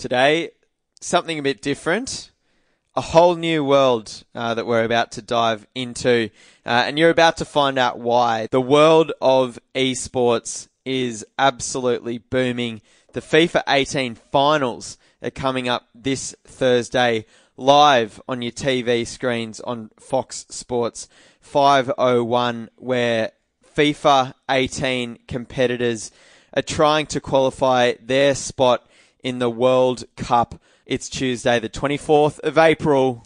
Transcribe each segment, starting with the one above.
today. Something a bit different. A whole new world uh, that we're about to dive into. Uh, and you're about to find out why. The world of esports is absolutely booming. The FIFA 18 finals are coming up this Thursday live on your TV screens on Fox Sports 501 where FIFA 18 competitors are trying to qualify their spot in the World Cup. It's Tuesday, the 24th of April.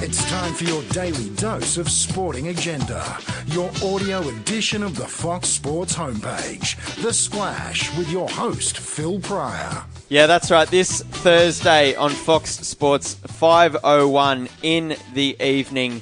It's time for your daily dose of sporting agenda. Your audio edition of the Fox Sports homepage. The Splash with your host, Phil Pryor. Yeah, that's right. This Thursday on Fox Sports 501 in the evening,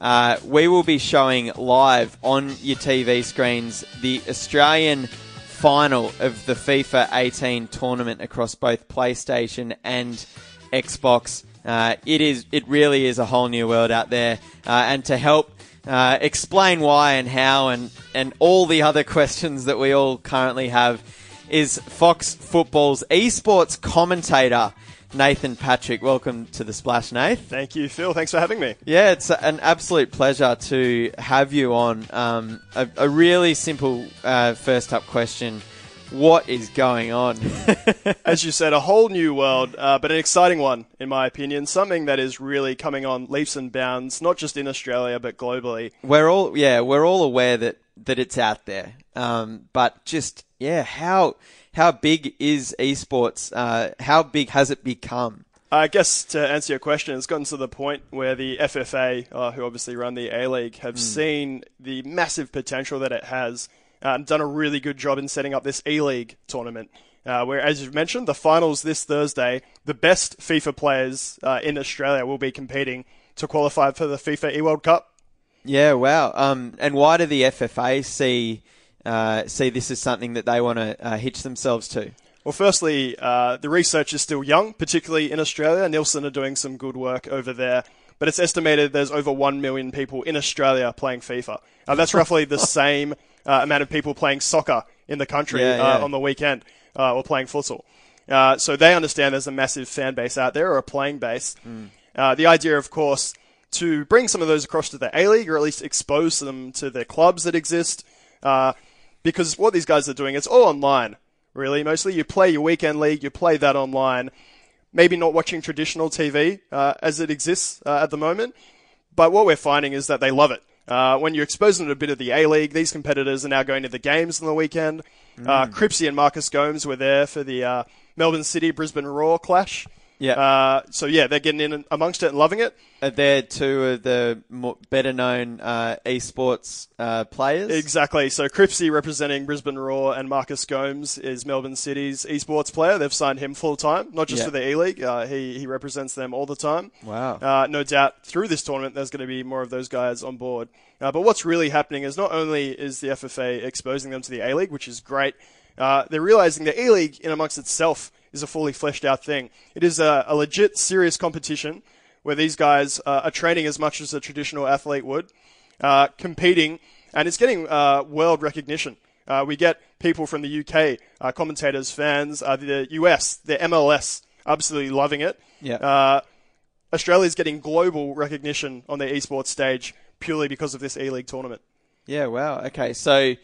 uh, we will be showing live on your TV screens the Australian final of the FIFA 18 tournament across both PlayStation and Xbox. Uh, it is, it really is a whole new world out there, uh, and to help uh, explain why and how and and all the other questions that we all currently have is Fox Football's esports commentator. Nathan Patrick, welcome to the Splash, Nath. Thank you, Phil. Thanks for having me. Yeah, it's an absolute pleasure to have you on. Um, a, a, really simple uh, first up question what is going on? As you said, a whole new world, uh, but an exciting one, in my opinion. Something that is really coming on leaps and bounds, not just in Australia, but globally. We're all, yeah, we're all aware that, that it's out there. Um, but just, yeah, how, how big is esports? Uh, how big has it become? I guess to answer your question, it's gotten to the point where the FFA, uh, who obviously run the A League, have mm. seen the massive potential that it has uh, done a really good job in setting up this E League tournament. Uh, where, as you've mentioned, the finals this Thursday, the best FIFA players uh, in Australia will be competing to qualify for the FIFA E World Cup. Yeah, wow. Um, and why do the FFA see uh, see this as something that they want to uh, hitch themselves to? Well, firstly, uh, the research is still young, particularly in Australia. Nielsen are doing some good work over there but it's estimated there's over 1 million people in Australia playing FIFA. Uh, that's roughly the same uh, amount of people playing soccer in the country yeah, uh, yeah. on the weekend uh, or playing futsal. Uh, so they understand there's a massive fan base out there or a playing base. Mm. the idea, of course, to bring some of those across to the A League or at least expose them to the clubs that exist. Because what these guys are doing, it's all online, really. Mostly you play your weekend league, you play that online. Maybe not watching traditional TV uh, as it exists uh, at the moment, but what we're finding is that they love it. Uh, when you expose them to a bit of the A League, these competitors are now going to the games on the weekend. Uh, mm. Cripsy and Marcus Gomes were there for the uh, Melbourne City Brisbane Roar clash. Yeah. Uh, so yeah, they're getting in amongst it and loving it. They're two of the better known uh, esports uh, players? Exactly. So Cripsy representing Brisbane Roar and Marcus Gomes is Melbourne City's esports player. They've signed him full time, not just yeah. for the E League. Uh, he he represents them all the time. Wow. Uh, no doubt through this tournament, there's going to be more of those guys on board. Uh, but what's really happening is not only is the FFA exposing them to the A League, which is great. they're realizing the E League in amongst itself is a fully fleshed out thing. It is a, a legit, serious competition where these guys uh, are training as much as a traditional athlete would, uh, competing, and it's getting uh, world recognition. Uh, we get people from the UK, uh, commentators, fans, uh, the US, the MLS, absolutely loving it. Yeah. Australia's getting global recognition on the esports stage purely because of this E League tournament. Yeah, wow. Okay, so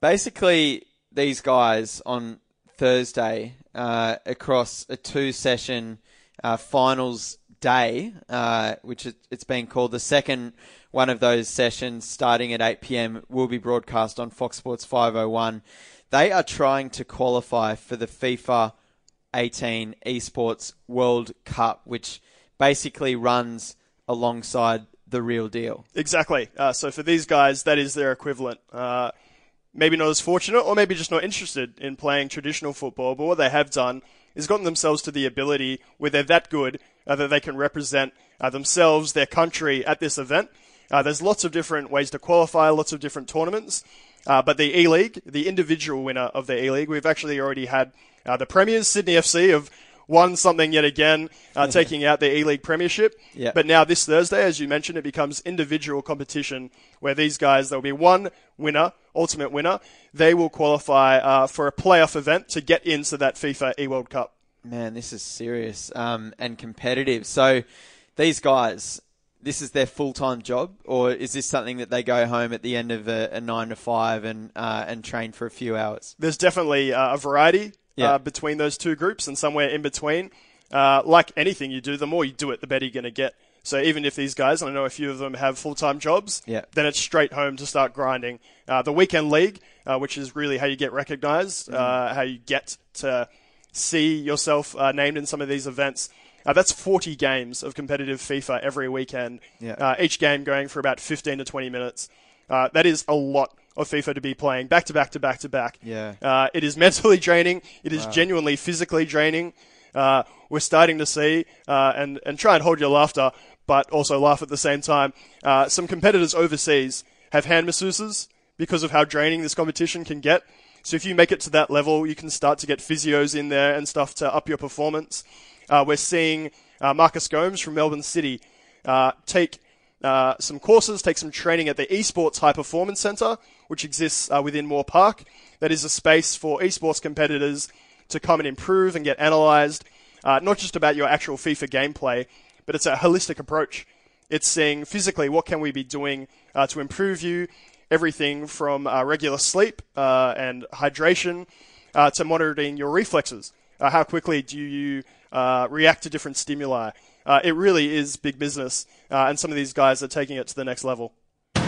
basically, these guys on Thursday uh, across a two session uh, finals day, uh, which it's been called the second one of those sessions starting at 8 p.m. will be broadcast on Fox Sports 501. They are trying to qualify for the FIFA 18 Esports World Cup, which basically runs alongside the real deal. Exactly. Uh, so for these guys, that is their equivalent. Uh, maybe not as fortunate or maybe just not interested in playing traditional football, but what they have done is gotten themselves to the ability where they're that good uh, that they can represent uh, themselves, their country at this event. Uh, there's lots of different ways to qualify, lots of different tournaments. Uh, but the E League, the individual winner of the E League, we've actually already had uh, the premiers, Sydney FC, have won something yet again, uh, taking out the E League Premiership. Yeah. But now this Thursday, as you mentioned, it becomes individual competition where these guys, there'll be one winner ultimate winner, they will qualify uh, for a playoff event to get into that FIFA E World Cup. Man, this is serious um, and competitive. So these guys, this is their full time job, or is this something that they go home at the end of a, a nine to five and uh, and train for a few hours? There's definitely uh, a variety Yeah. uh, between those two groups, and somewhere in between. Uh, like anything you do, the more you do it, the better you're going to get. So even if these guys, and I know a few of them have full-time jobs, Yeah. then it's straight home to start grinding. Uh, the weekend league, uh, which is really how you get recognized, Mm-hmm. uh, how you get to see yourself uh, named in some of these events. Uh, that's 40 games of competitive FIFA every weekend. Yeah. Uh, each game going for about 15 to 20 minutes. Uh, that is a lot of FIFA to be playing back to back to back to back. Yeah. Uh, it is mentally draining. It is genuinely physically draining. Uh, we're starting to see, uh, and, and try and hold your laughter, but also laugh at the same time. Uh, some competitors overseas have hand masseuses because of how draining this competition can get. So if you make it to that level, you can start to get physios in there and stuff to up your performance. Uh, we're seeing uh, Marcus Gomes from Melbourne City uh, take uh, some courses, take some training at the Esports High Performance Centre, which exists uh, within Moore Park. That is a space for esports competitors to come and improve and get analysed, uh, not just about your actual FIFA gameplay, but it's a holistic approach. It's seeing physically what can we be doing uh, to improve you, everything from uh, regular sleep uh, and hydration uh, to monitoring your reflexes. Uh, how quickly do you uh, react to different stimuli? Uh, it really is big business, uh, and some of these guys are taking it to the next level.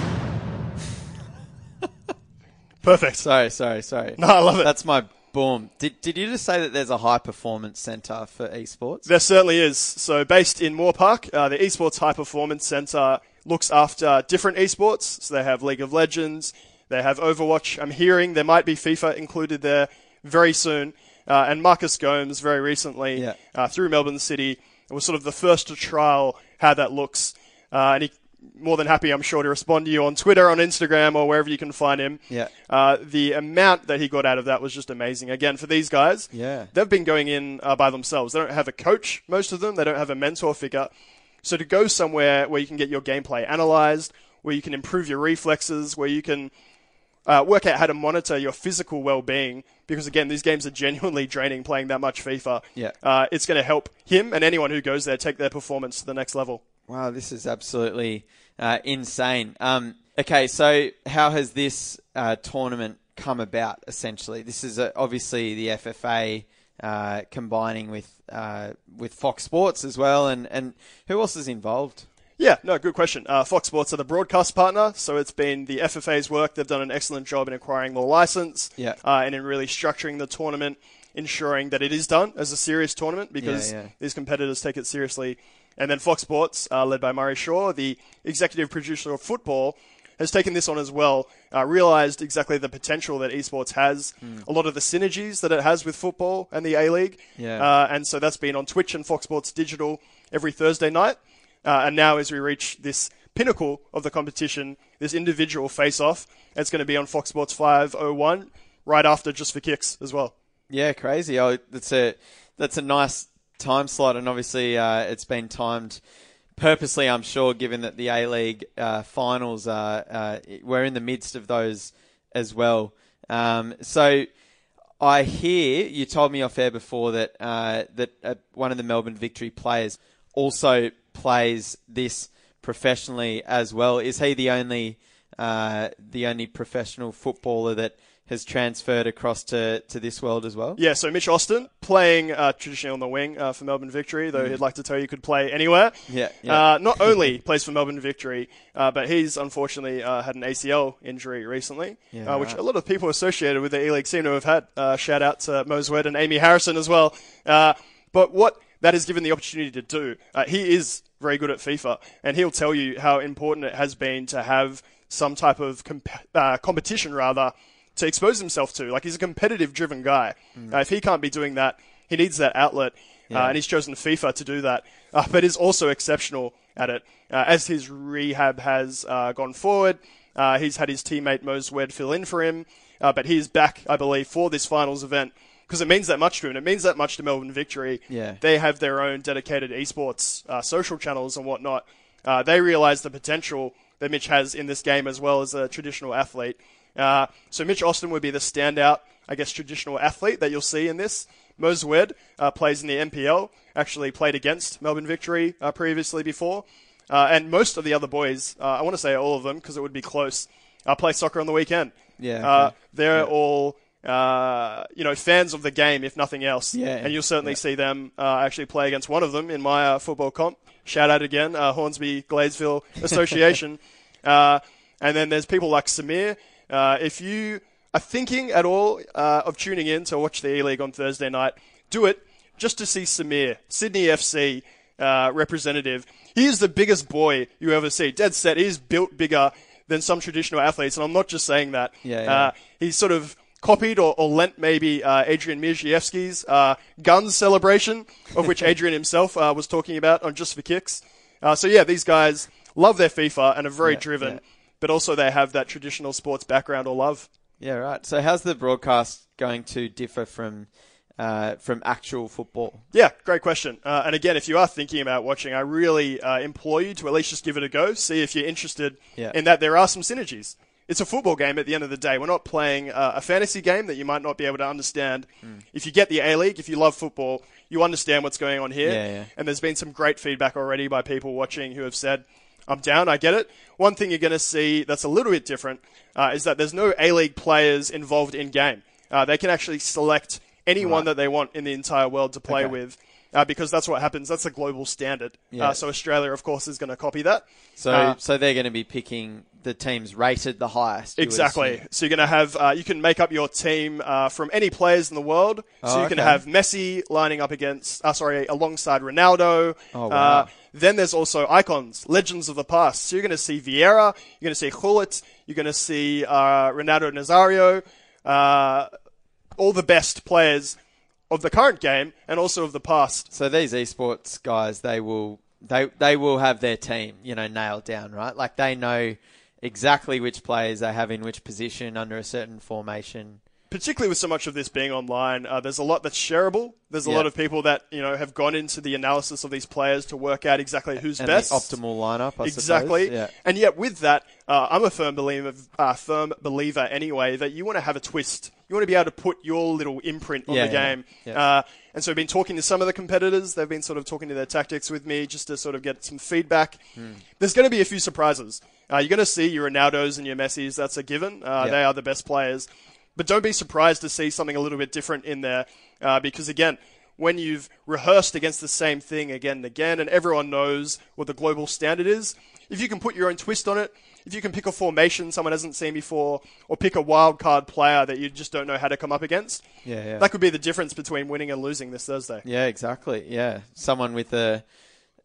Perfect. Sorry, sorry, sorry. No, I love it. That's my boom. Did, did you just say that there's a high performance centre for esports? There certainly is. So, based in Moore Park, uh, the Esports High Performance Centre looks after different esports. So, they have League of Legends, they have Overwatch. I'm hearing there might be FIFA included there very soon. Uh, and Marcus Gomes, very recently, Yeah. uh, through Melbourne City, was sort of the first to trial how that looks. Uh, and he more than happy, I'm sure, to respond to you on Twitter, on Instagram, or wherever you can find him. Yeah. Uh, the amount that he got out of that was just amazing. Again, for these guys, Yeah. they've been going in uh, by themselves. They don't have a coach, most of them. They don't have a mentor figure. So to go somewhere where you can get your gameplay analyzed, where you can improve your reflexes, where you can uh, work out how to monitor your physical well-being, because again, these games are genuinely draining playing that much FIFA. Yeah. Uh, it's going to help him and anyone who goes there take their performance to the next level. Wow, this is absolutely uh, insane. Um, okay, so how has this uh, tournament come about? Essentially, this is uh, obviously the FFA uh, combining with uh, with Fox Sports as well, and, and who else is involved? Yeah, no, good question. Uh, Fox Sports are the broadcast partner, so it's been the FFA's work. They've done an excellent job in acquiring the license Yeah. uh, and in really structuring the tournament, ensuring that it is done as a serious tournament because Yeah, yeah. these competitors take it seriously. And then Fox Sports, uh, led by Murray Shaw, the executive producer of football, has taken this on as well, uh, realized exactly the potential that esports has, Hmm. a lot of the synergies that it has with football and the A League. Yeah. Uh, and so that's been on Twitch and Fox Sports Digital every Thursday night. Uh, and now, as we reach this pinnacle of the competition, this individual face off, it's going to be on Fox Sports 501 right after Just for Kicks as well. Yeah, crazy. Oh, that's a that's a nice time slot, and obviously uh, it's been timed purposely. I'm sure, given that the A League uh, finals are uh, we're in the midst of those as well. Um, so I hear you told me off air before that uh, that uh, one of the Melbourne Victory players also plays this professionally as well. Is he the only uh, the only professional footballer that has transferred across to, to this world as well? Yeah, so Mitch Austin playing uh, traditionally on the wing uh, for Melbourne Victory, though he'd like to tell you he could play anywhere. Mm. Yeah, yeah. Uh, not only plays for Melbourne Victory, uh, but he's unfortunately uh, had an ACL injury recently, Yeah, uh, which right. a lot of people associated with the E League seem to have had. Uh, shout out to Mose Wed and Amy Harrison as well. Uh, but what that has given the opportunity to do, uh, he is very good at FIFA, and he'll tell you how important it has been to have some type of comp- uh, competition, rather, to expose himself to. Like he's a competitive driven guy. Uh, if he can't be doing that, he needs that outlet, uh, and he's chosen FIFA to do that. Uh, but is also exceptional at it. Uh, as his rehab has uh, gone forward, uh, he's had his teammate Mose Wed fill in for him, uh, but he's back, I believe, for this finals event because it means that much to him. It means that much to Melbourne Victory. Yeah. They have their own dedicated esports uh, social channels and whatnot. Uh, they realise the potential that Mitch has in this game as well as a traditional athlete. Uh, so Mitch Austin would be the standout, I guess, traditional athlete that you'll see in this. Mose Wed uh, plays in the NPL, actually played against Melbourne Victory uh, previously before. Uh, and most of the other boys, uh, I want to say all of them because it would be close, uh, play soccer on the weekend. Yeah, Uh, okay. they're Yeah. all, uh, you know, fans of the game, if nothing else. Yeah, And you'll certainly yeah. see them uh, actually play against one of them in my uh, football comp. Shout out again, uh, Hornsby Gladesville Association. uh, and then there's people like Samir. Uh, if you are thinking at all uh, of tuning in to watch the E League on Thursday night, do it just to see Samir, Sydney FC uh, representative. He is the biggest boy you ever see. Dead set. He's built bigger than some traditional athletes, and I'm not just saying that. Yeah, yeah. Uh, he's sort of copied or, or lent maybe uh, Adrian Mierzejewski's uh, guns celebration, of which Adrian himself uh, was talking about on Just for Kicks. Uh, so yeah, these guys love their FIFA and are very Yeah, driven. But also they have that traditional sports background or love. Yeah, right. So how's the broadcast going to differ from uh, from actual football? Yeah, great question. Uh, and again, if you are thinking about watching, I really uh, implore you to at least just give it a go. See if you're interested Yeah. in that. There are some synergies. It's a football game at the end of the day. We're not playing uh, a fantasy game that you might not be able to understand. Hmm. If you get the A League, if you love football, you understand what's going on here. Yeah, yeah. And there's been some great feedback already by people watching who have said, I'm down, I get it. One thing you're going to see that's a little bit different uh, is that there's no A League players involved in game. Uh, they can actually select anyone Right. that they want in the entire world to play Okay. with. Uh, because that's what happens. That's a global standard. Yeah. Uh, so Australia, of course, is going to copy that. So Uh, so they're going to be picking the teams rated the highest. Exactly. So you're going to have uh, you can make up your team uh, from any players in the world. So Oh, you can have Messi lining up against, uh, sorry, alongside Ronaldo. Oh, wow. uh, then there's also icons, legends of the past. So you're going to see Vieira, you're going to see Gullit, you're going to see uh, Ronaldo Nazario, uh, all the best players of the current game and also of the past. So these esports guys, they will they they will have their team, you know, nailed down, right? Like they know exactly which players they have in which position under a certain formation. particularly with so much of this being online, uh, there's a lot that's shareable. There's a Yeah. lot of people that you know have gone into the analysis of these players to work out exactly who's And best, the optimal lineup, I exactly. suppose. Yeah. And yet, with that, uh, I'm a firm believer, uh, firm believer anyway, that you want to have a twist. You want to be able to put your little imprint on Yeah, the game. yeah. Uh, and so, I've been talking to some of the competitors. They've been sort of talking to their tactics with me just to sort of get some feedback. Hmm. There's going to be a few surprises. Uh, you're going to see your Ronaldos and your Messis. That's a given. Uh, Yeah. They are the best players. But don't be surprised to see something a little bit different in there, uh, because again, when you've rehearsed against the same thing again and again, and everyone knows what the global standard is, if you can put your own twist on it, if you can pick a formation someone hasn't seen before, or pick a wild card player that you just don't know how to come up against, Yeah, yeah. that could be the difference between winning and losing this Thursday. Yeah, exactly. Yeah, someone with a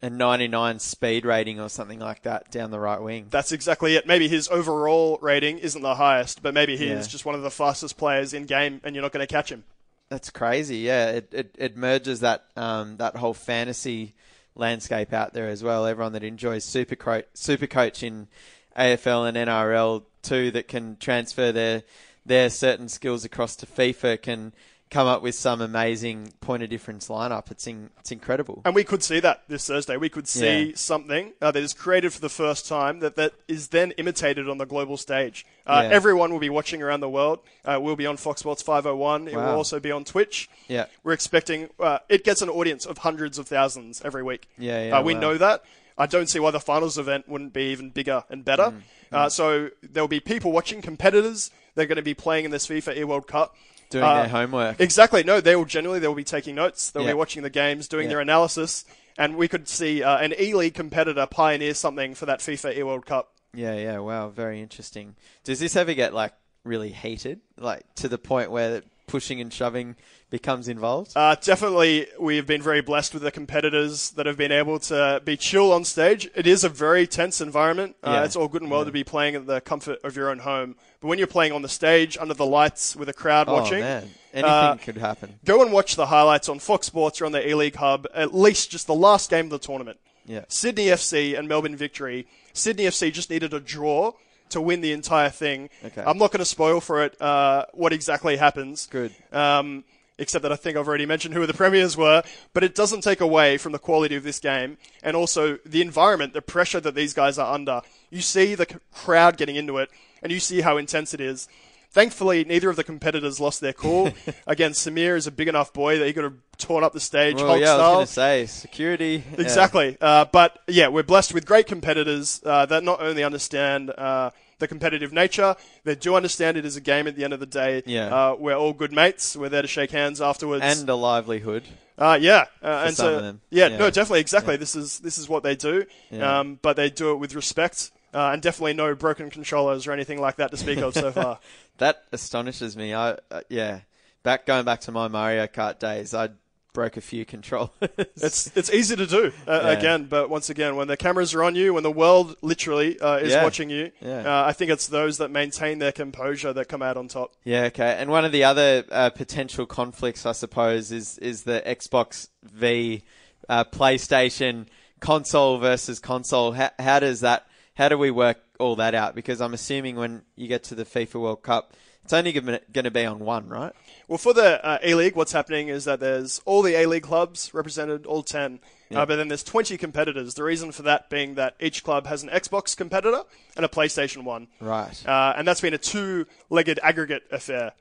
a 99 speed rating or something like that down the right wing. That's exactly it. Maybe his overall rating isn't the highest, but maybe he Yeah. is just one of the fastest players in game, and you're not going to catch him. That's crazy. Yeah, it it, it merges that um, that whole fantasy landscape out there as well. Everyone that enjoys super coach, super coach in AFL and NRL too, that can transfer their their certain skills across to FIFA, can come up with some amazing point of difference lineup. It's in, it's incredible. And we could see that this Thursday. We could see Yeah. something uh, that is created for the first time that, that is then imitated on the global stage. Uh, Yeah. Everyone will be watching around the world. Uh, we'll be on Fox Sports 501. It will also be on Twitch. Yeah. We're expecting uh, it gets an audience of hundreds of thousands every week. Yeah, yeah, Uh, we wow. know that. I don't see why the finals event wouldn't be even bigger and better. Mm, Uh, so there'll be people watching, competitors. They're going to be playing in this FIFA E World Cup. Doing Uh, their homework. Exactly. No, they will generally they will be taking notes. They'll Yeah. be watching the games, doing Yeah. their analysis, and we could see uh, an E League competitor pioneer something for that FIFA E World Cup. Yeah, yeah, wow, very interesting. Does this ever get like really heated, like to the point where pushing and shoving becomes involved? Uh, definitely, we've been very blessed with the competitors that have been able to be chill on stage. It is a very tense environment. Uh, Yeah. It's all good and well to be playing at the comfort of your own home, but when you're playing on the stage under the lights with a crowd oh watching, man, anything uh, could happen. go and watch the highlights on Fox Sports or on the E League Hub. At least just the last game of the tournament. Yeah, Sydney FC and Melbourne Victory. Sydney FC just needed a draw to win the entire thing. Okay. I'm not going to spoil for it uh, what exactly happens. Good. Um, except that I think I've already mentioned who the premiers were. But it doesn't take away from the quality of this game and also the environment, the pressure that these guys are under. You see the c- crowd getting into it. and you see how intense it is. Thankfully, neither of the competitors lost their cool. Again, Samir is a big enough boy that he could have torn up the stage, Well, Hulk yeah, I was going to say security. yeah. Exactly. Uh, but yeah, we're blessed with great competitors uh, that not only understand uh, the competitive nature, they do understand it as a game at the end of the day. Yeah. Uh, we're all good mates. We're there to shake hands afterwards. and a livelihood. Uh, yeah, uh, and some so of them. yeah, Yeah. no, definitely, exactly. This is this is what they do, Yeah. um, but they do it with respect, uh, and definitely no broken controllers or anything like that to speak of so far. That astonishes me. I uh, yeah, back going back to my Mario Kart days, I broke a few controllers. It's it's easy to do uh, Yeah. again, but once again, when the cameras are on you, when the world literally uh, is Yeah. watching you, Yeah. uh, I think it's those that maintain their composure that come out on top. Yeah, okay. And one of the other uh, potential conflicts, I suppose, is is the Xbox V uh, PlayStation console versus console. How, how does that? How do we work all that out? Because I'm assuming when you get to the FIFA World Cup, it's only going to be on one, right? Well, for the uh, A League, what's happening is that there's all the A League clubs represented, all 10, uh, but then there's 20 competitors. The reason for that being that each club has an Xbox competitor and a PlayStation one. Right. Uh, and that's been a two legged aggregate affair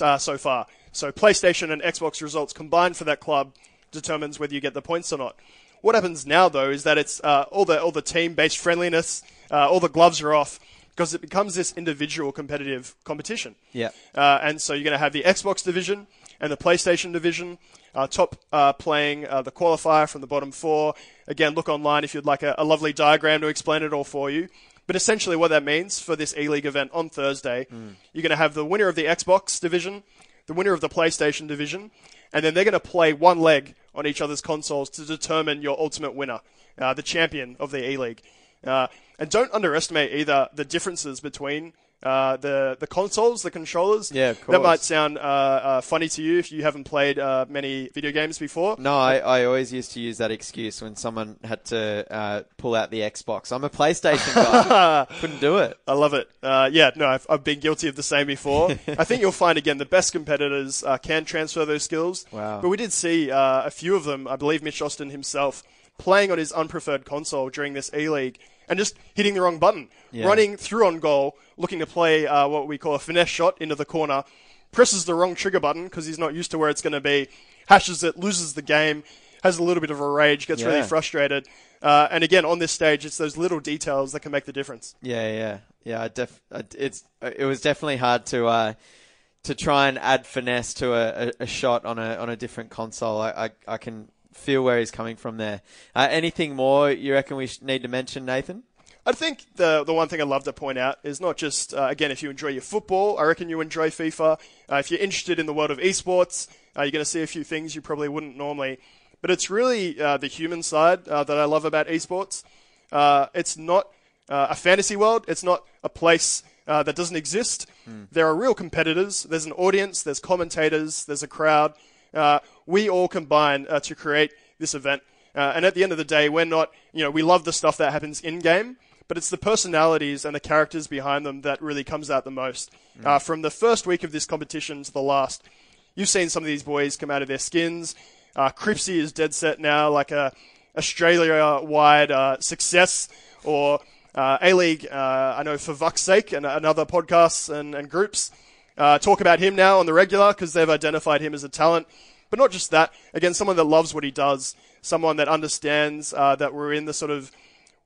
uh, so far. So PlayStation and Xbox results combined for that club determines whether you get the points or not. What happens now, though, is that it's uh, all the all the team based friendliness, uh, all the gloves are off because it becomes this individual competitive competition. Yeah. Uh, and so you're going to have the Xbox division and the PlayStation division. Uh, top uh, playing uh, the qualifier from the bottom four. Again, look online if you'd like a, a lovely diagram to explain it all for you. But essentially, what that means for this E League event on Thursday, you're going to have the winner of the Xbox division, the winner of the PlayStation division, and then they're going to play one leg on each other's consoles to determine your ultimate winner, uh, the champion of the E League. Uh, and don't underestimate either the differences between uh, the the consoles, the controllers. Yeah, of course. That might sound uh, uh, funny to you if you haven't played uh, many video games before. No, I, I always used to use that excuse when someone had to uh, pull out the Xbox. I'm a PlayStation guy. Couldn't do it. I love it. Uh, yeah, no, I've, I've been guilty of the same before. I think you'll find again the best competitors uh, can transfer those skills. Wow. But we did see uh, a few of them. I believe Mitch Austin himself playing on his unpreferred console during this E League and just hitting the wrong button, Yeah. running through on goal, looking to play uh, what we call a finesse shot into the corner, presses the wrong trigger button because he's not used to where it's going to be, hashes it, loses the game, has a little bit of a rage, gets really frustrated. Uh, and again, on this stage, it's those little details that can make the difference. Yeah, yeah, yeah. I def- I- it's it was definitely hard to uh, to try and add finesse to a, a, a shot on a on a different console. I, I, I can feel where he's coming from there. Uh, anything more you reckon we need to mention, Nathan? I think the the one thing I'd love to point out is not just uh, again if you enjoy your football, I reckon you enjoy FIFA. Uh, if you're interested in the world of esports, uh, you're going to see a few things you probably wouldn't normally. But it's really uh, the human side uh, that I love about esports. Uh, it's not uh, a fantasy world. It's not a place uh, that doesn't exist. There are real competitors. There's an audience. There's commentators. There's a crowd. Uh, we all combine uh, to create this event. Uh, and at the end of the day, we're not, you know, we love the stuff that happens in game, but it's the personalities and the characters behind them that really comes out the most. Uh, from the first week of this competition to the last, you've seen some of these boys come out of their skins. Uh, Cripsy is dead set now, like a Australia-wide uh, success, or uh, A League. Uh, I know for Vuck's sake and, and other podcasts and, and groups uh, talk about him now on the regular because they've identified him as a talent. But not just that. Again, someone that loves what he does, someone that understands uh, that we're in the sort of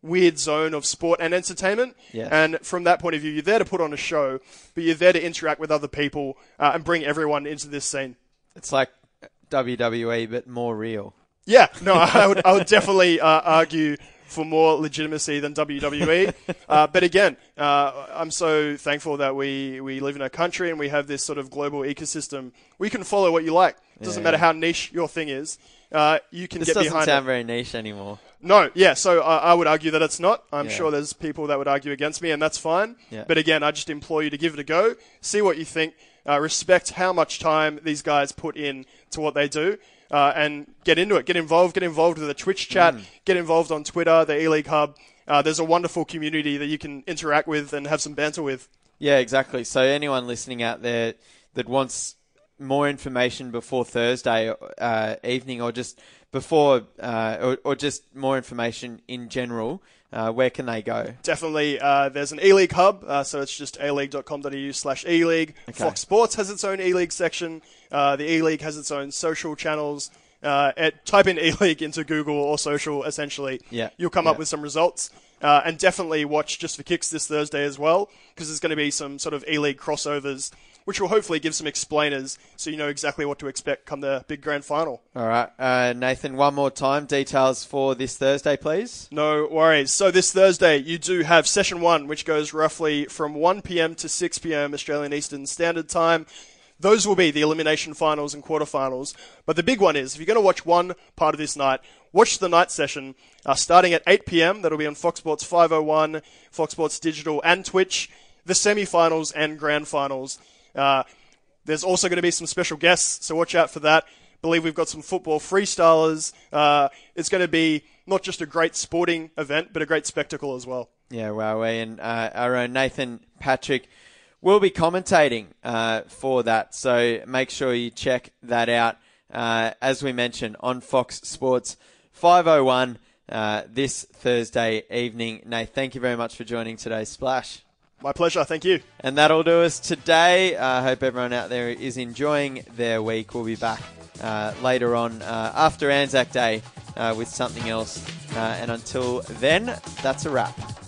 weird zone of sport and entertainment. Yes. And from that point of view, you're there to put on a show, but you're there to interact with other people uh, and bring everyone into this scene. It's like WWE, but more real. Yeah, no, I would, I would definitely uh, argue for more legitimacy than WWE. uh, but again, uh, I'm so thankful that we, we live in a country and we have this sort of global ecosystem. We can follow what you like. It doesn't Yeah, matter yeah. how niche your thing is. Uh, you can This get doesn't sound it. very niche anymore. No, yeah, so I, I would argue that it's not. I'm Yeah. sure there's people that would argue against me, and that's fine. But again, I just implore you to give it a go, see what you think, uh, respect how much time these guys put in to what they do, uh, and get into it. Get involved. Get involved with the Twitch chat. Get involved on Twitter, the E League Hub. Uh, there's a wonderful community that you can interact with and have some banter with. Yeah, exactly. So anyone listening out there that wants more information before Thursday uh, evening, or just before, uh, or, or just more information in general, uh, where can they go? Definitely, uh, there's an E-League hub, uh, so it's just aleague.com.au slash e-league. Fox Sports has its own E-League section. Uh, the E-League has its own social channels. Uh, at, type in E-League into Google or social, essentially. Yeah. You'll come Yeah. up with some results. Uh, and definitely watch Just for Kicks this Thursday as well, because there's going to be some sort of E-League crossovers, which will hopefully give some explainers so you know exactly what to expect come the big grand final. All right, uh, Nathan. One more time, details for this Thursday, please. No worries. So this Thursday, you do have session one, which goes roughly from 1 p.m. to 6 p.m. Australian Eastern Standard Time. Those will be the elimination finals and quarterfinals. But the big one is, if you're going to watch one part of this night, watch the night session uh, starting at 8 p.m. That'll be on Fox Sports 501, Fox Sports Digital, and Twitch. The semi-finals and grand finals. Uh, there's also going to be some special guests, so watch out for that. Believe we've got some football freestylers. Uh, it's going to be not just a great sporting event, but a great spectacle as well. Yeah, wow, and uh, our own Nathan Patrick will be commentating uh, for that. So make sure you check that out. Uh, as we mentioned on Fox Sports 501 uh, this Thursday evening. Nate, thank you very much for joining today's Splash. My pleasure. Thank you. And that'll do us today. I hope everyone out there is enjoying their week. We'll be back uh, later on uh, after Anzac Day uh, with something else. Uh, and until then, that's a wrap.